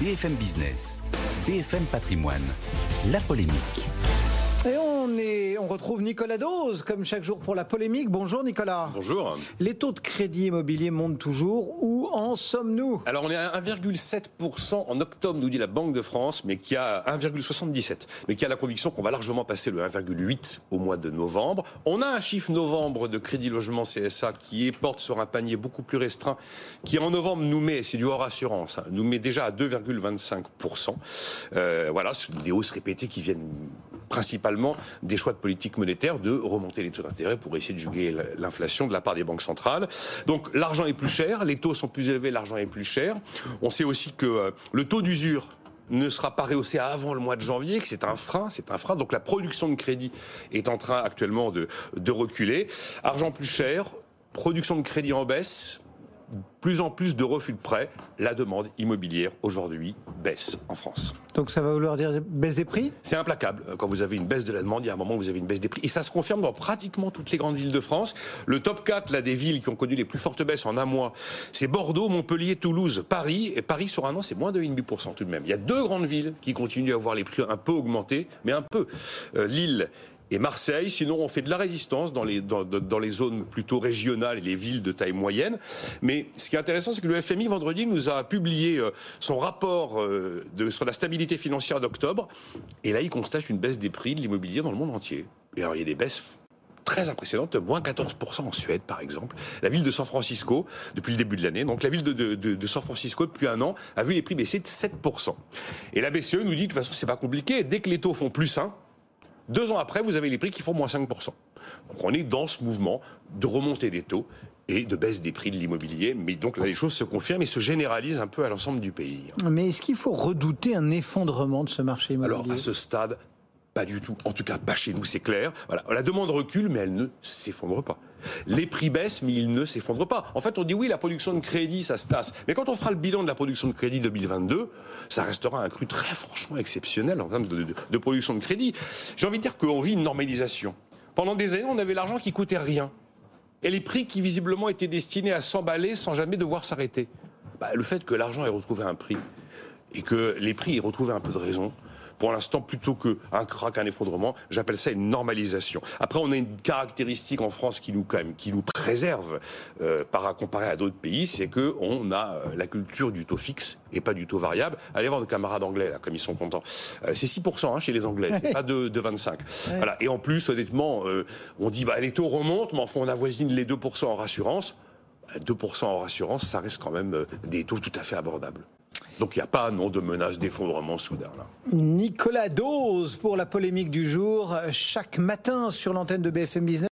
BFM Business, BFM Patrimoine, la polémique. Et on, est, on retrouve Nicolas Dose, comme chaque jour pour la polémique. Bonjour Nicolas. Bonjour. Les taux de crédit immobilier montent toujours. Où en sommes-nous? Alors on est à 1,7% en octobre, nous dit la Banque de France, mais qui a 1,77, mais qui a la conviction qu'on va largement passer le 1,8 au mois de novembre. On a un chiffre novembre de crédit logement CSA qui porte sur un panier beaucoup plus restreint, qui en novembre nous met, c'est du hors assurance, hein, nous met déjà à 2,25%. Euh, voilà, des hausses répétées qui viennent principalement des choix de politique monétaire de remonter les taux d'intérêt pour essayer de juguer l'inflation de la part des banques centrales. Donc l'argent est plus cher, les taux sont plus élevés, l'argent est plus cher. On sait aussi que euh, le taux d'usure ne sera pas rehaussé avant le mois de janvier, que c'est un frein, c'est un frein. Donc la production de crédit est en train actuellement de reculer. Argent plus cher, production de crédit en baisse, plus en plus de refus de prêts. La demande immobilière aujourd'hui baisse en France. Donc ça va vouloir dire baisse des prix? C'est implacable. Quand vous avez une baisse de la demande, il y a un moment où vous avez une baisse des prix. Et ça se confirme dans pratiquement toutes les grandes villes de France. Le top 4 là, des villes qui ont connu les plus fortes baisses en un mois, c'est Bordeaux, Montpellier, Toulouse, Paris. Et Paris sur un an, c'est moins de 1,5% tout de même. Il y a deux grandes villes qui continuent à voir les prix un peu augmenter, mais un peu. Euh, Lille et Marseille. Sinon, on fait de la résistance dans les, dans, dans, les zones plutôt régionales et les villes de taille moyenne. Mais ce qui est intéressant, c'est que le FMI, vendredi, nous a publié euh, son rapport euh, sur la stabilité financière d'octobre. Et là, il constate une baisse des prix de l'immobilier dans le monde entier. Et alors, il y a des baisses très impressionnantes, moins 14% en Suède par exemple. La ville de San Francisco, depuis le début de l'année, donc la ville de, de, de, San Francisco depuis un an, a vu les prix baisser de 7%. Et la BCE nous dit de toute façon c'est pas compliqué, dès que les taux font plus 1, deux ans après, vous avez les prix qui font moins 5%. Donc on est dans ce mouvement de remontée des taux et de baisse des prix de l'immobilier. Mais donc là, les choses se confirment et se généralisent un peu à l'ensemble du pays. Mais est-ce qu'il faut redouter un effondrement de ce marché immobilier? Alors à ce stade, pas du tout. En tout cas, pas chez nous, c'est clair. La demande recule, mais elle ne s'effondre pas. Les prix baissent, mais ils ne s'effondrent pas. En fait, on dit oui, la production de crédit, ça se tasse. Mais quand on fera le bilan de la production de crédit 2022, ça restera un cru très franchement exceptionnel en termes de, de production de crédit. J'ai envie de dire qu'on vit une normalisation. Pendant des années, on avait l'argent qui coûtait rien. Et les prix qui visiblement étaient destinés à s'emballer sans jamais devoir s'arrêter. Bah, le fait que l'argent ait retrouvé un prix et que les prix aient retrouvé un peu de raison, pour l'instant, plutôt qu'un crack, un effondrement, j'appelle ça une normalisation. Après, on a une caractéristique en France qui nous, quand même, qui nous préserve euh, par à comparer à d'autres pays, c'est qu'on a euh, la culture du taux fixe et pas du taux variable. Allez voir nos camarades anglais, là, comme ils sont contents. Euh, c'est 6% hein, chez les Anglais, c'est pas de, de 25. Voilà. Et en plus, honnêtement, on dit bah, les taux remontent, mais enfin, on avoisine les 2% en rassurance. 2% en rassurance, ça reste quand même des taux tout à fait abordables. Donc il n'y a pas non de menace d'effondrement soudain. Là. Nicolas Dose pour la polémique du jour, chaque matin sur l'antenne de BFM Business.